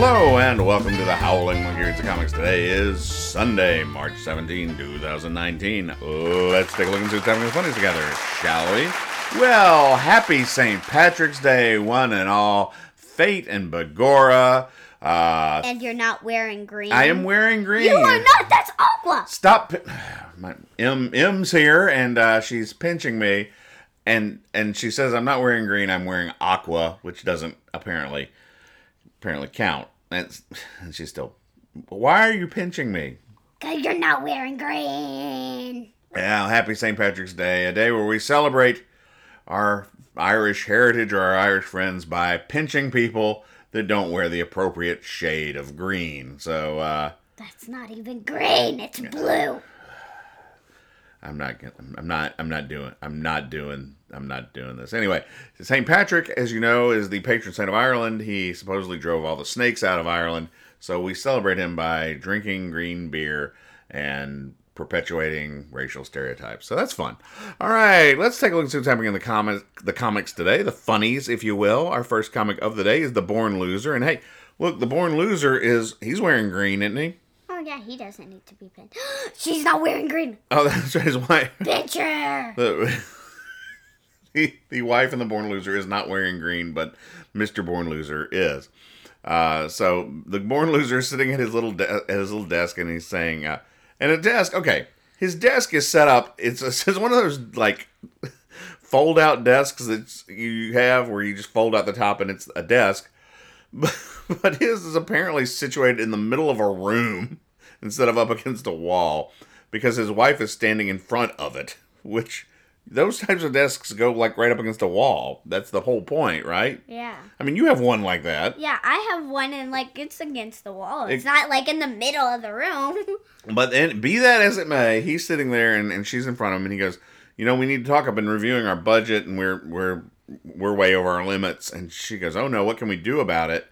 Hello and welcome to the Howling Monkey Reads the Comics. Today is Sunday, March 17, 2019. Let's take a look and see what's happening with funnies together, shall we? Well, happy St. Patrick's Day, one and all. Fate and Begorra. Uh, And you're not wearing green. I am wearing green. You are not. That's aqua. Stop. My M M's here, and uh, she's pinching me, and and she says I'm not wearing green. I'm wearing aqua, which doesn't apparently apparently count. That's and she's still. Why are you pinching me? Cause you're not wearing green. Yeah, happy St. Patrick's Day, a day where we celebrate our Irish heritage or our Irish friends by pinching people that don't wear the appropriate shade of green. So uh, That's not even green. It's blue. I'm not. I'm not. I'm not doing. I'm not doing. I'm not doing this. Anyway, St. Patrick, as you know, is the patron saint of Ireland. He supposedly drove all the snakes out of Ireland. So we celebrate him by drinking green beer and perpetuating racial stereotypes. So that's fun. All right, let's take a look and see what's happening in the comics. The comics today, the funnies, if you will. Our first comic of the day is the Born Loser, and hey, look, the Born Loser is he's wearing green, isn't he? Yeah, he doesn't need to be pinned. She's not wearing green. Oh, that's right. His wife. Picture. the, the the wife and the Born Loser is not wearing green, but Mr. Born Loser is. Uh, so the Born Loser is sitting at his little de- at his little desk, and he's saying, uh, "And a desk, okay." His desk is set up. It's, it's one of those like fold out desks that you have where you just fold out the top and it's a desk. But, but his is apparently situated in the middle of a room instead of up against a wall because his wife is standing in front of it, which those types of desks go like right up against a wall. That's the whole point, right? Yeah. I mean, you have one like that. Yeah, I have one and like it's against the wall. It's It- not like in the middle of the room. But then, be that as it may, he's sitting there and, and she's in front of him, and he goes, "You know, we need to talk. I've been reviewing our budget, and we're we're we're way over our limits." And she goes, "Oh no, what can we do about it?"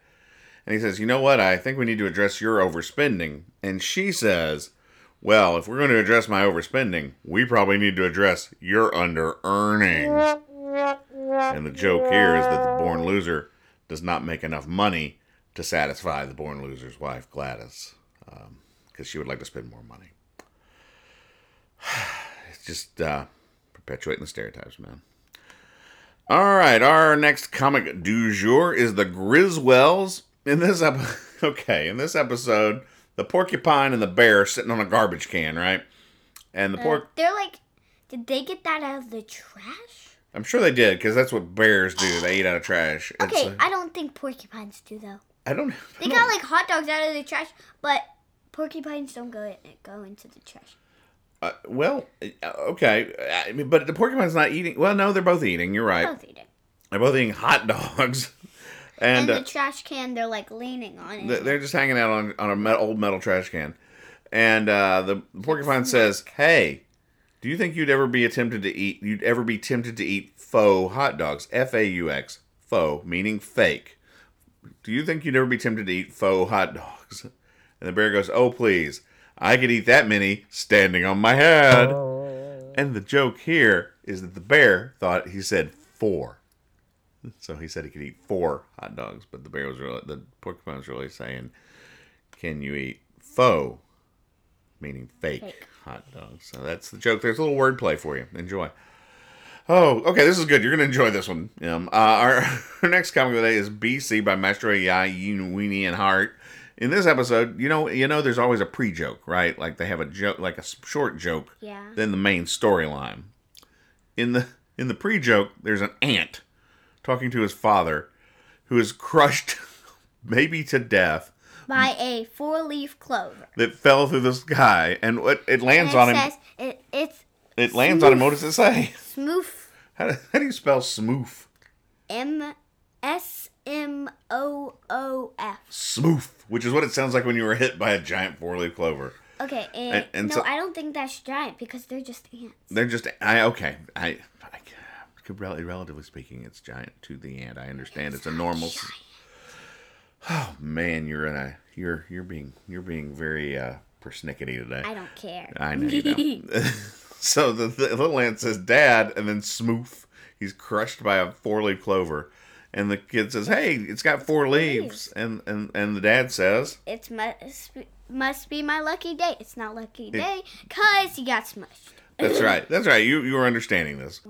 And he says, "You know what? I think we need to address your overspending." And she says, "Well, if we're going to address my overspending, we probably need to address your under earning." And the joke here is that the born loser does not make enough money to satisfy the born loser's wife, Gladys, because she would like to spend more money. It's just uh, perpetuating the stereotypes, man. All right, our next comic du jour is the Grizwells. In this ep- okay, in this episode, the porcupine and the bear are sitting on a garbage can, right? And the porc, They're like, did they get that out of the trash? I'm sure they did because that's what bears do. They eat out of trash. Okay, uh, I don't think porcupines do though. I don't. They I got don't- like hot dogs out of the trash, but porcupines don't go in, go into the trash. uh, well, uh, okay, I mean, but the porcupine's not eating. Well, no, they're both eating. You're right. Both eat it. They're both eating hot dogs, and, And, uh, the trash can, they're like leaning on it. They're just hanging out on, on a met- old metal trash can. And uh, the porcupine says, Hey, do you think you'd ever be tempted to eat, you'd ever be tempted to eat faux hot dogs? F A U X. Faux, meaning fake. Do you think you'd ever be tempted to eat faux hot dogs? And the bear goes, Oh, please. I could eat that many standing on my head. And the joke here is that the bear thought he said four. So he said he could eat four hot dogs, but the bear was really, the porcupine was really saying, "Can you eat faux?" Meaning fake, Fake. hot dogs. So that's the joke. There's a little wordplay for you. Enjoy. Oh, okay. This is good. You're gonna enjoy this one. Um, uh, our, our next comic of the day is BC by Mastroianni, and Hart. In this episode, you know, you know, there's always a pre-joke, right? Like they have a joke, like a short joke, Yeah. then the main storyline. In the in the pre-joke, there's an ant talking to his father, who is crushed, maybe to death, By a four-leaf clover. that fell through the sky, and what it And lands it on him. says it, it's It lands on him. What does it say? smoof. How do, how do you spell smoof? M S M O O F. Smoof, which is what it sounds like when you were hit by a giant four-leaf clover. Okay, and, And- and no, so- I don't think that's giant because they're just ants. They're just I okay. I, I relatively speaking, it's giant to the ant. I understand it's a normal. s- Oh man, you're in a you're you're being you're being very uh persnickety today. I don't care. I know you don't. so the, the little ant says "Dad," and then smoof. He's crushed by a four-leaf clover, and the kid says, "Hey, it's got four leaves," and and and the dad says, It must must be my lucky day. It's not lucky day because he got smushed. "That's right, that's right. You you were understanding this."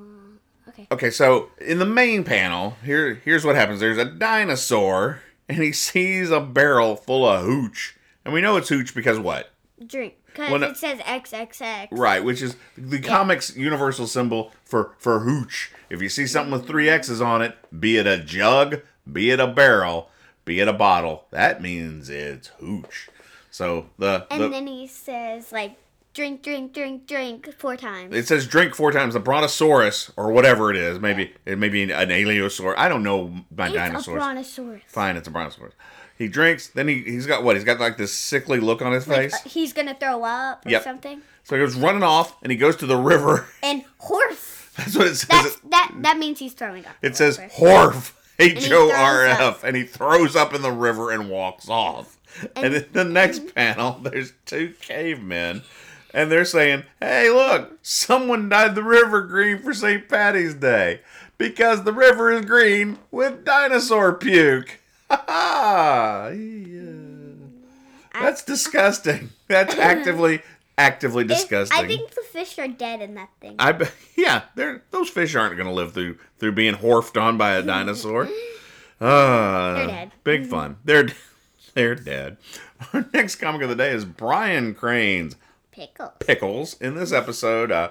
Okay. Okay, so in the main panel, here here's what happens. There's a dinosaur, and he sees a barrel full of hooch, and we know it's hooch because what? Drink. Because Well, no- it says XXX. Right, which is the comics universal symbol for for hooch. If you see something with three X's on it, be it a jug, be it a barrel, be it a bottle, that means it's hooch. So the, And the then he says, like, drink, drink, drink, drink four times. it says drink four times. The brontosaurus or whatever it is, maybe it may be an allosaur. I don't know my it's dinosaurs. a brontosaurus. Fine, it's a brontosaurus. He drinks, then he he's got what? He's got like this sickly look on his Like, face. uh, he's gonna throw up or Yep. something. So he goes running off, and he goes to the river. And horse. That's what it says. That's, that that means he's throwing up. It says. Horf, H O R and he throws up in the river and walks off. And, in the next panel, there's two cavemen, and they're saying, "Hey, look, someone dyed the river green for St. Patty's Day because the river is green with dinosaur puke." Ha ha! That's disgusting. That's actively, actively disgusting. I think the fish are dead in that thing. I yeah, they're, those fish aren't going to live through through being horfed on by a dinosaur. Uh, They're dead. Big fun. They're they're dead. Our next comic of the day is Brian Crane's Pickle. Pickles. In this episode, uh,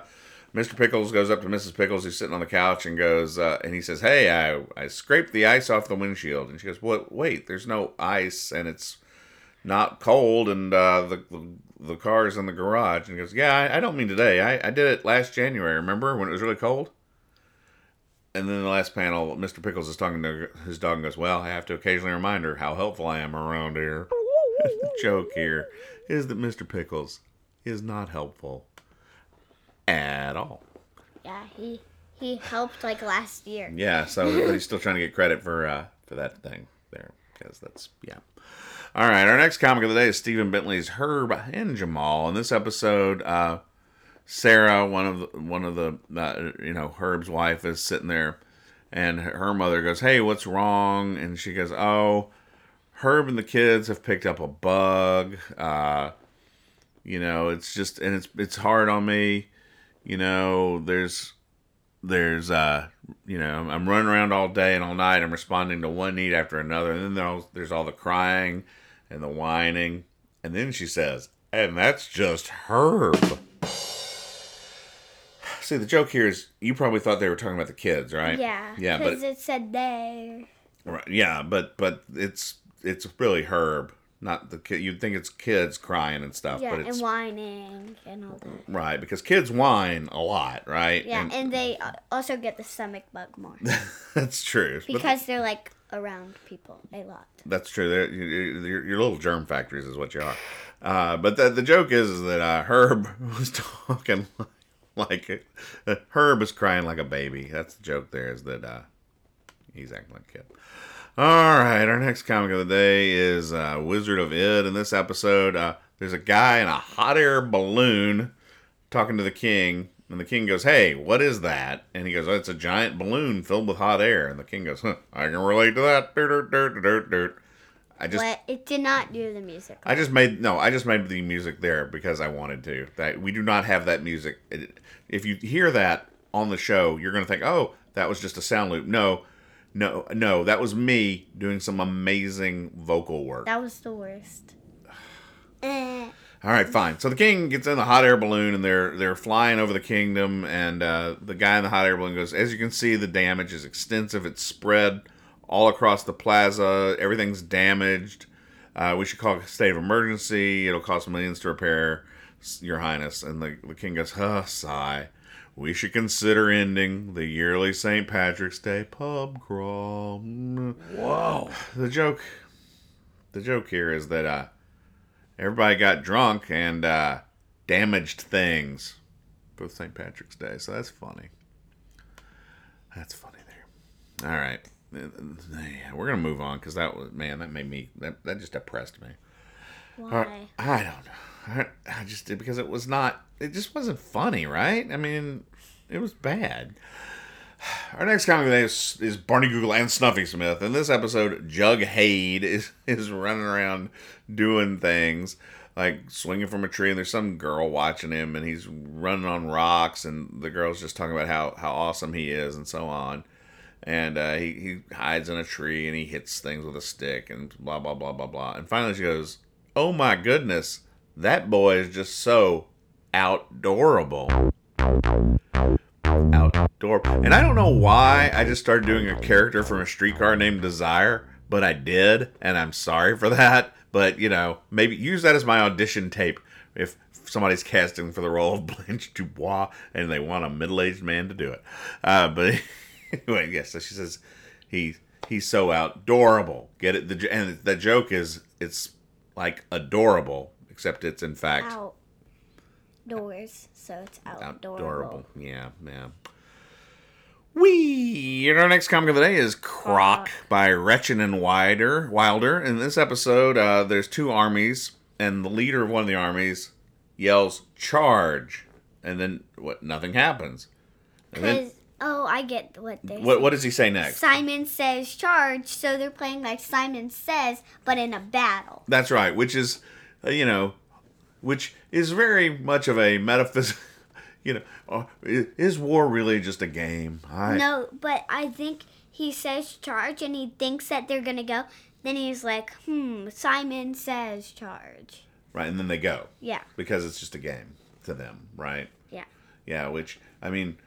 Mr. Pickles goes up to Mrs. Pickles, who's sitting on the couch, and goes, uh, and he says, "Hey, I I scraped the ice off the windshield." And she goes, "What? Wait, there's no ice, and it's not cold, and uh, the, the the car's in the garage." And he goes, "Yeah, I, I don't mean today. I, I did it last January. Remember when it was really cold?" And then the last panel, Mr. Pickles is talking to his dog and goes, Well, I have to occasionally remind her how helpful I am around here. the joke here is that Mr. Pickles is not helpful at all. Yeah, he he helped like last year. Yeah, so he's still trying to get credit for uh, for that thing there because that's yeah. All right, our next comic of the day is Stephen Bentley's Herb and Jamaal. In this episode, uh, Sarah, one of the, one of the uh, you know Herb's wife, is sitting there, and her mother goes, "Hey, what's wrong?" And she goes, "Oh, Herb and the kids have picked up a bug. Uh, you know, it's just and it's it's hard on me. You know, there's there's uh you know i'm running around all day and all night i'm responding to one need after another and then there's, there's all the crying and the whining and then she says and that's just herb see the joke here is you probably thought they were talking about the kids right Yeah. yeah but Because it said there. right, yeah but but it's it's really herb not the kid you'd think it's kids crying and stuff Yeah, but and it's whining and all that. right because kids whine a lot right Yeah, And- and they uh, also get the stomach bug more that's true But- because they're like around people a lot. That's true. They're, you're, you're, little germ factories, is what you are. Uh, but the, the joke is, is that uh, Herb was talking like uh, Herb is crying like a baby. That's the joke. There is that uh, he's acting like a kid. All right, our next comic of the day is uh, Wizard of Id. In this episode, uh, there's a guy in a hot air balloon talking to the king, and the king goes, "Hey, what is that?" And he goes, oh, "It's a giant balloon filled with hot air." And the king goes, huh, "I can relate to that." Dirt, dirt, dirt, dirt. I just, it did not do the music. I just made no, I just made the music there because I wanted to. That we do not have that music. It, if you hear that on the show, you're gonna think, "Oh, that was just a sound loop." No, no, no, that was me doing some amazing vocal work. that was the worst. Eh. All right, fine. So the king gets in the hot air balloon, and they're they're flying over the kingdom. And uh, the guy in the hot air balloon goes, "As you can see, the damage is extensive. It's spread all across the plaza. Everything's damaged. Uh, we should call a state of emergency. It'll cost millions to repair, Your Highness." And the, the king goes, "Huh, sigh. We should consider ending the yearly St. Patrick's Day pub crawl." Whoa. The joke, the joke here is that uh, everybody got drunk and uh, damaged things for St. Patrick's Day. So that's funny. That's funny there. All right, we're gonna move on because that was man, that made me that that just depressed me. Why? I don't know. I, I just did because it was not. It just wasn't funny, right? I mean, it was bad. Our next comic today is, is Barney Google and Snuffy Smith. In this episode, Jughaid is, is running around doing things like swinging from a tree, and there's some girl watching him, and he's running on rocks, and the girl's just talking about how, how awesome he is, and so on. And uh, he, he hides in a tree and he hits things with a stick, and blah, blah, blah, blah, blah. And finally, she goes, Oh my goodness, that boy is just so outdoorable outdoor. And I don't know why I just started doing a character from a streetcar named Desire, but I did, and I'm sorry for that. But you know, maybe use that as my audition tape if somebody's casting for the role of Blanche Dubois and they want a middle-aged man to do it. Uh, but anyway, yes. So she says he he's so outdoorable. Get it? The and the joke is it's like adorable, except it's in fact outdoors, so it's outdoorable. outdoorable. Yeah, yeah. We and our next comic of the day is Crock by Rechin and Wilder. Wilder. In this episode, uh, there's two armies, and the leader of one of the armies yells "Charge!" and then what? Nothing happens. Because oh, I get what they. what? What does he say next? Simon says charge, so they're playing like Simon says, but in a battle. That's right. Which is, you know, which is very much of a metaphysical. You know, uh, is war really just a game? I, No, but I think he says charge, and he thinks that they're gonna go. Then he's like, hmm, Simon says charge. Right, and then they go. Yeah, because it's just a game to them, right? yeah. Yeah, which I mean,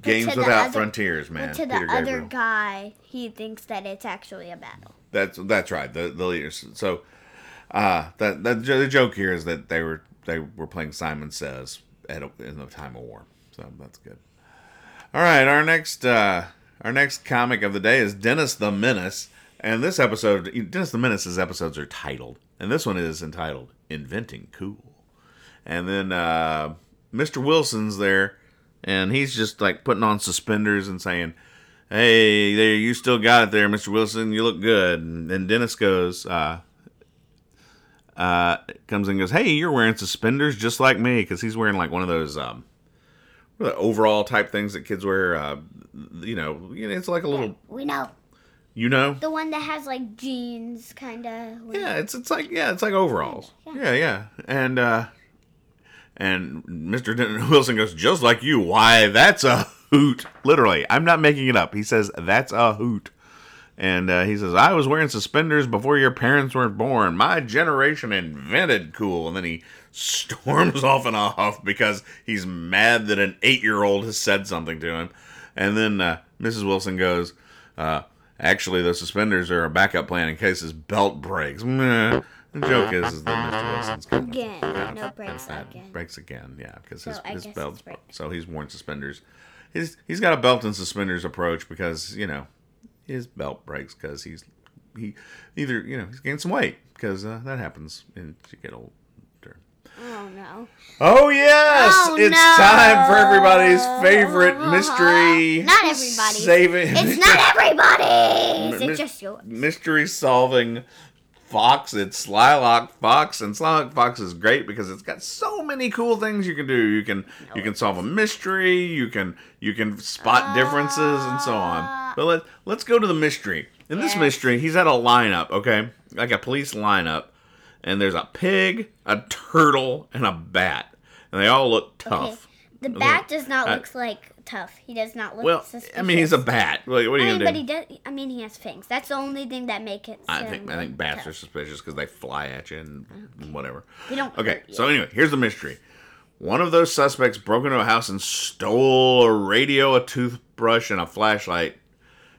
games without other- frontiers, man. To the Peter other Gabriel. guy, he thinks that it's actually a battle. That's that's right. The the leaders. So, uh, that that the joke here is that they were they were playing Simon Says at a, in the time of war. So that's good. All right, our next uh, our next comic of the day is Dennis the Menace, and this episode Dennis the Menace's episodes are titled, and this one is entitled "Inventing Cool." And then uh, Mr. Wilson's there, and he's just like putting on suspenders and saying, "Hey, there, you still got it there, Mr. Wilson. You look good." And then Dennis goes, uh, uh, comes in and goes, "Hey, you're wearing suspenders just like me," because he's wearing like one of those um, the overall type things that kids wear. Uh, you know, you know, it's like a little, We know you know. the one that has like jeans, kind of. Yeah, it's it's like yeah, it's like overalls. Yeah, yeah, and uh, and Mr. Denton Wilson goes just like you. Why, that's a hoot. Literally, I'm not making it up. He says that's a hoot, and uh, he says I was wearing suspenders before your parents weren't born. My generation invented cool, and then he storms off in a huff because he's mad that an eight year old has said something to him, and then uh, Mrs. Wilson goes. Uh, Actually, the suspenders are a backup plan in case his belt breaks. Meh. The joke is, is that Mr. Wilson's kind of- Again, kind no of breaks again. Breaks again, yeah, because his, So his it's so he's worn suspenders. He's he's got a belt and suspenders approach because you know his belt breaks because he's he either you know he's gained some weight because uh, that happens and you get older. Oh no. Oh yes, Oh, it's no. time for everybody's favorite mystery. Not everybody's. Saving. It's not everybody's. Mi- It's just yours. mystery solving Fox. It's Slylock Fox, and Slylock Fox is great because it's got so many cool things you can do. You can you can solve a mystery. You can you can spot differences and so on. But let let's go to the mystery. In this Yes. mystery, he's at a lineup. Okay, like a police lineup, and there's a pig, a turtle, and a bat, and they all look tough. Okay. The bat does not Uh, look like tough. He does not look Well, suspicious. I mean, he's a bat. Like, what are you I mean, gonna but he does. I mean, he has fangs. That's the only thing that make it. I think I think bats tough. are suspicious because they fly at you and whatever. They don't Okay, so anyway, here's the mystery. One of those suspects broke into a house and stole a radio, a toothbrush, and a flashlight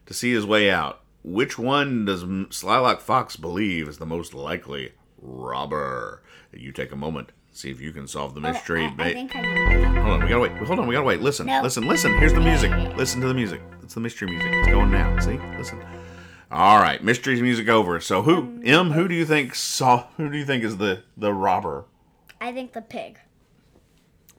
to see his way out. Which one does Slylock Fox believe is the most likely robber? You take a moment, see if you can solve the mystery. I, I Ma- think I. Hold on, we gotta wait. Hold on, we gotta wait. Listen, No. listen, listen. Here's the music. Listen to the music. It's the mystery music. It's going now. See, listen. All right, mystery's music over. So who, um, M? Who do you think saw? Who do you think is the the robber? I think the pig,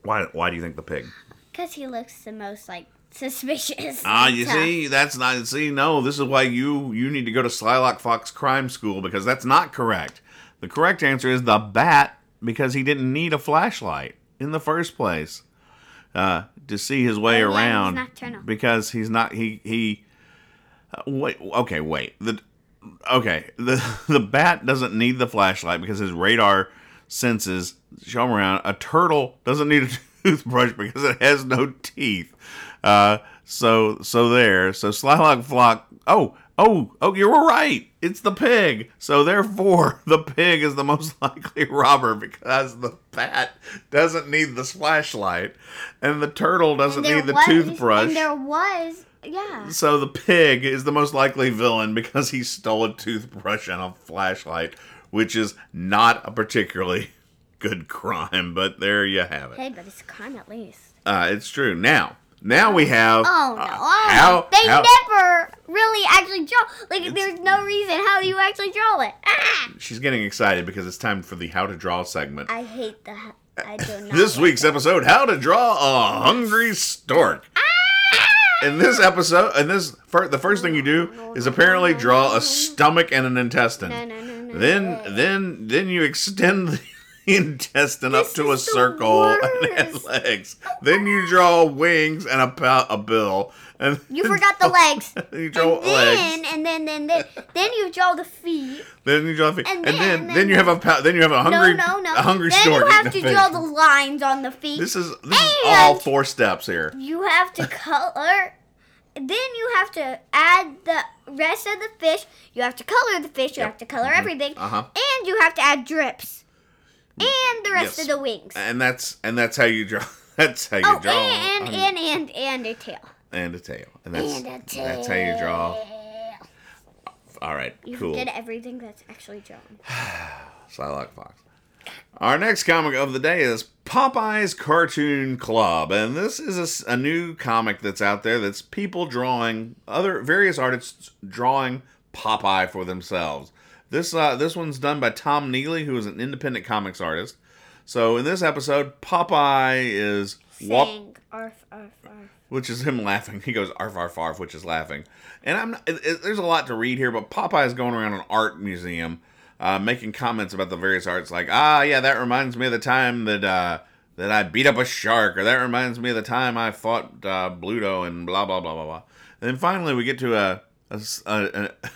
Why? Why do you think the pig? because he looks the most like suspicious. Ah, you tough. see, that's not. See, no, this is why you you need to go to Slylock Fox Crime School because that's not correct. The correct answer is the bat because he didn't need a flashlight in the first place. Uh, to see his way Oh, yeah, he's around nocturnal. because he's not he he. uh, wait, okay, wait. The okay the the bat doesn't need the flashlight because his radar senses show him around. A turtle doesn't need a toothbrush because it has no teeth. Uh, so so there. So Slylock Flock. Oh oh oh, you were right. It's the pig. So therefore, the pig is the most likely robber because the bat doesn't need the flashlight, and the turtle doesn't need the was- toothbrush. And there was, yeah. So the pig is the most likely villain because he stole a toothbrush and a flashlight, which is not a particularly good crime. But there you have it. Hey, but it's a crime at least. Uh, it's true. Now, now we have. Oh no! uh, how, they how- never really actually draw. Like, there's no reason how you actually draw it. Ah! She's getting excited because it's time for the how to draw segment. I hate the. I do not. This week's that. episode: How to Draw a Hungry Stork. In this episode, in this the first thing you do is apparently draw a stomach and an intestine. No, no, no, no. Then, then, then you extend the intestine up to a circle and worst. legs. Then you draw wings and a pa- a bill. And You forgot the legs. you draw and legs. then, and then, then, then, then you draw the feet. Then you draw feet. and And, then, then- then, you have a pa- then you have a hungry no, no, no. a hungry then stork. you have to draw the lines on the feet. This is this is all four steps here. you have to color. Then you have to add the rest of the fish. You have to color the fish. You Yep. have to color everything. Uh-huh. And you have to add drips. And the rest Yes. of the wings. And that's and that's how you draw. That's how you Oh, draw. and, a and, and, and, and a tail. and a tail. And that's and a tail. that's how you draw. All right, You cool. forget everything that's actually drawn. Slylock Fox. Our next comic of the day is Popeye's Cartoon Club, and this is a new comic that's out there. That's people drawing other various artists drawing Popeye for themselves. This uh, this one's done by Tom Neely, who is an independent comics artist. So in this episode, Popeye is arf, arf, arf. which is him laughing. He goes arf arf arf, which is laughing. And I'm not, it, it- there's a lot to read here, but Popeye is going around an art museum, uh, making comments about the various arts, like ah yeah, that reminds me of the time that uh, that I beat up a shark, or that reminds me of the time I fought uh, Bluto, and blah blah blah blah blah. And then finally we get to a, a a- a-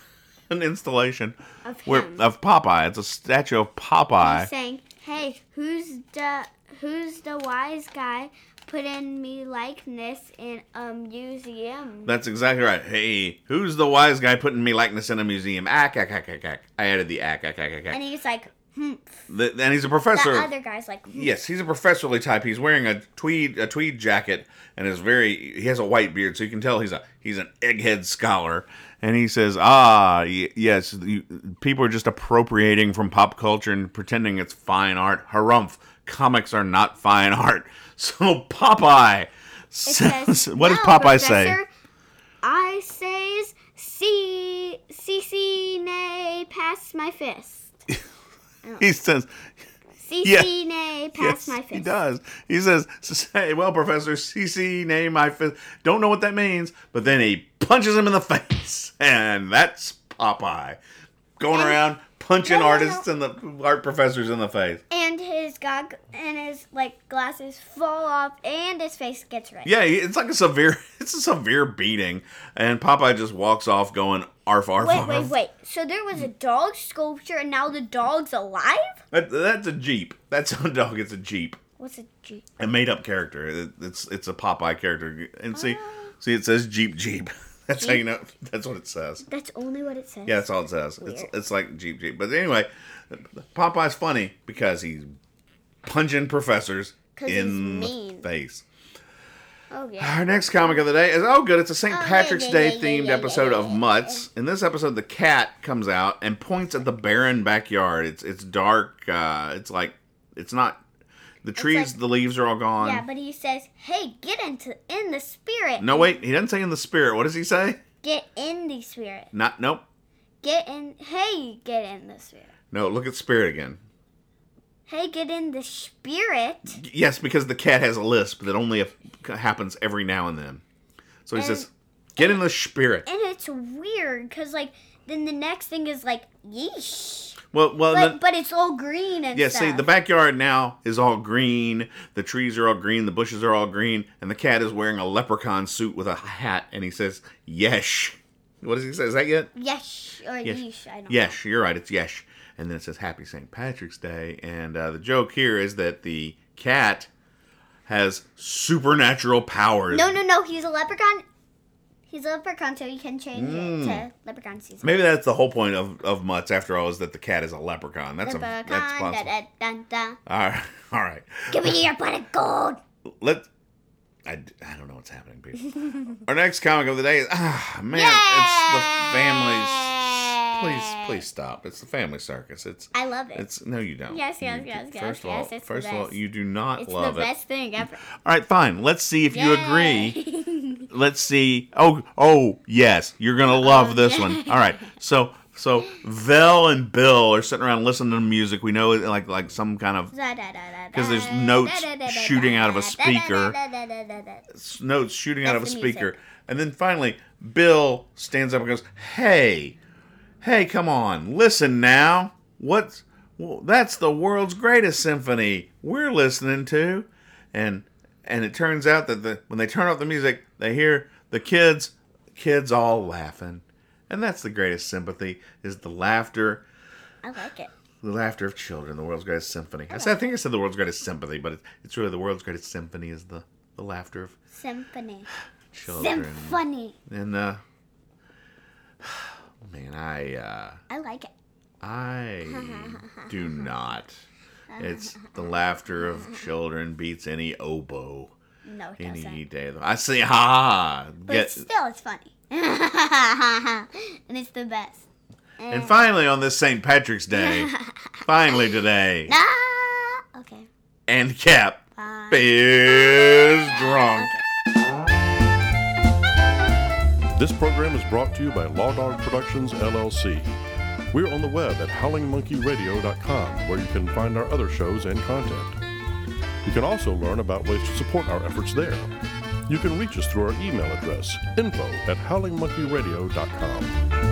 an installation Of where him. of Popeye. It's a statue of Popeye. He's saying, "Hey, who's the who's the wise guy putting me likeness in a museum?" That's exactly right. Hey, who's the wise guy putting me likeness in a museum? Ack, ack, ack, ack, ack. I added the ack, ack, ack, ack, And he's like, "Hmm." The, and he's a The professor. other guy's like, "Hmm." Yes, he's a professorly type. He's wearing a tweed a tweed jacket and is very. He has a white beard, so you can tell he's a he's an egghead scholar. And he says, "Ah, y- yes, you, people are just appropriating from pop culture and pretending it's fine art. Harumph, comics are not fine art." So Popeye says, "What does "No, Popeye say?" I says, "See, see, see, nay, pass my fist." He says, See, Yeah. nay, pass yes, my fist. he does. He says, "Say, well, Professor CC, name my fist." Don't know what that means, but then he punches him in the face, and that's Popeye going And- around punching No, no, artists and the art professors in the face. And his gog and his like glasses fall off, and his face gets red. Yeah, it's like a severe, it's a severe beating, and Popeye just walks off going arf arf. Wait, arf. wait, wait. So there was a dog sculpture, and now the dog's alive? That, that's a jeep. That's a dog. It's a jeep. What's a Jeep? a made up character. It, it's it's a Popeye character. And see, Oh. see, it says Jeep Jeep. That's how you know. That's what it says. That's only what it says. Yeah, that's all it says. It's Weird. it's like Jeep Jeep. But anyway, Popeye's funny because he's punching professors in the face. Oh yeah. Our next comic of the day is oh good, it's a St. Oh, Patrick's yeah, Day yeah, themed episode of. Mutts. In this episode, the cat comes out and points at the barren backyard. It's it's dark. Uh, it's like it's not the trees. like- the leaves are all gone. Yeah, but he says, "Hey, get into in the spirit." no, wait, he doesn't say in the spirit. What does he say? Get in the spirit. Not nope. Get in. Hey, get in the spirit. No, look at spirit again. Hey, get in the spirit. Yes, because the cat has a lisp that only happens every now and then. So he And- says, "Get in the spirit." And it's weird because like then the next thing is like yeesh. Well, well, But then- but it's all green and yeah. stuff. See, the backyard now is all green. The trees are all green. The bushes are all green, and the cat is wearing a leprechaun suit with a hat, and he says "Yesh." What does he say? Is that yet? Yesh or Yes. yeesh. I don't Yesh, you're right. It's yesh. And then it says Happy St. Patrick's Day. And uh, the joke here is that the cat has supernatural powers. No, no, no. He's a leprechaun. He's a leprechaun, so you can change Mm. it to leprechaun season. Maybe that's the whole point of, of Mutts, after all, is that the cat is a leprechaun. That's a that's Leprechaun. Possible. da, da, da. All right, all right. Give me your pot of gold. Let I, I don't know what's happening, people. Our next comic of the day is ah man, it's the family's. Please, please stop. It's the family circus. It's I love it. it's no, you don't. Yes, yes, You- yes, yes, First of all, yes, first of all, you do not it's love it. It's the best thing ever. All right, fine. Let's see if you agree. Let's see. Oh, oh, yes, you're gonna love this one. All right. So, so Vel and Bill are sitting around listening to music. We know like like some kind of Because there's notes shooting out of a speaker. notes shooting out of a speaker, and then finally Bill stands up and goes, "Hey, hey, come on, listen now. What's well, that's the world's greatest symphony we're listening to," and and it turns out that the when they turn off the music, they hear the kids kids all laughing, and that's the greatest sympathy is the laughter. I like it. The laughter of children, the world's greatest symphony. I, said, I think I said the world's greatest sympathy, but it, it's really the world's greatest symphony is the, the laughter of Symphony. children. Symphony. And uh man, I uh I like it. I do not. It's the laughter of children beats any oboe No, it any doesn't. day. of the- I see. Ha ha. But Get still, it's funny. and it's the best. and finally on this St. Patrick's Day, finally today, Ah! Okay. and Cap Bye. is drunk. This program is brought to you by Law Dog Productions, LLC. We're on the web at howlingmonkeyradio.com, where you can find our other shows and content. You can also learn about ways to support our efforts there. You can reach us through our email address, info at howlingmonkeyradio.com.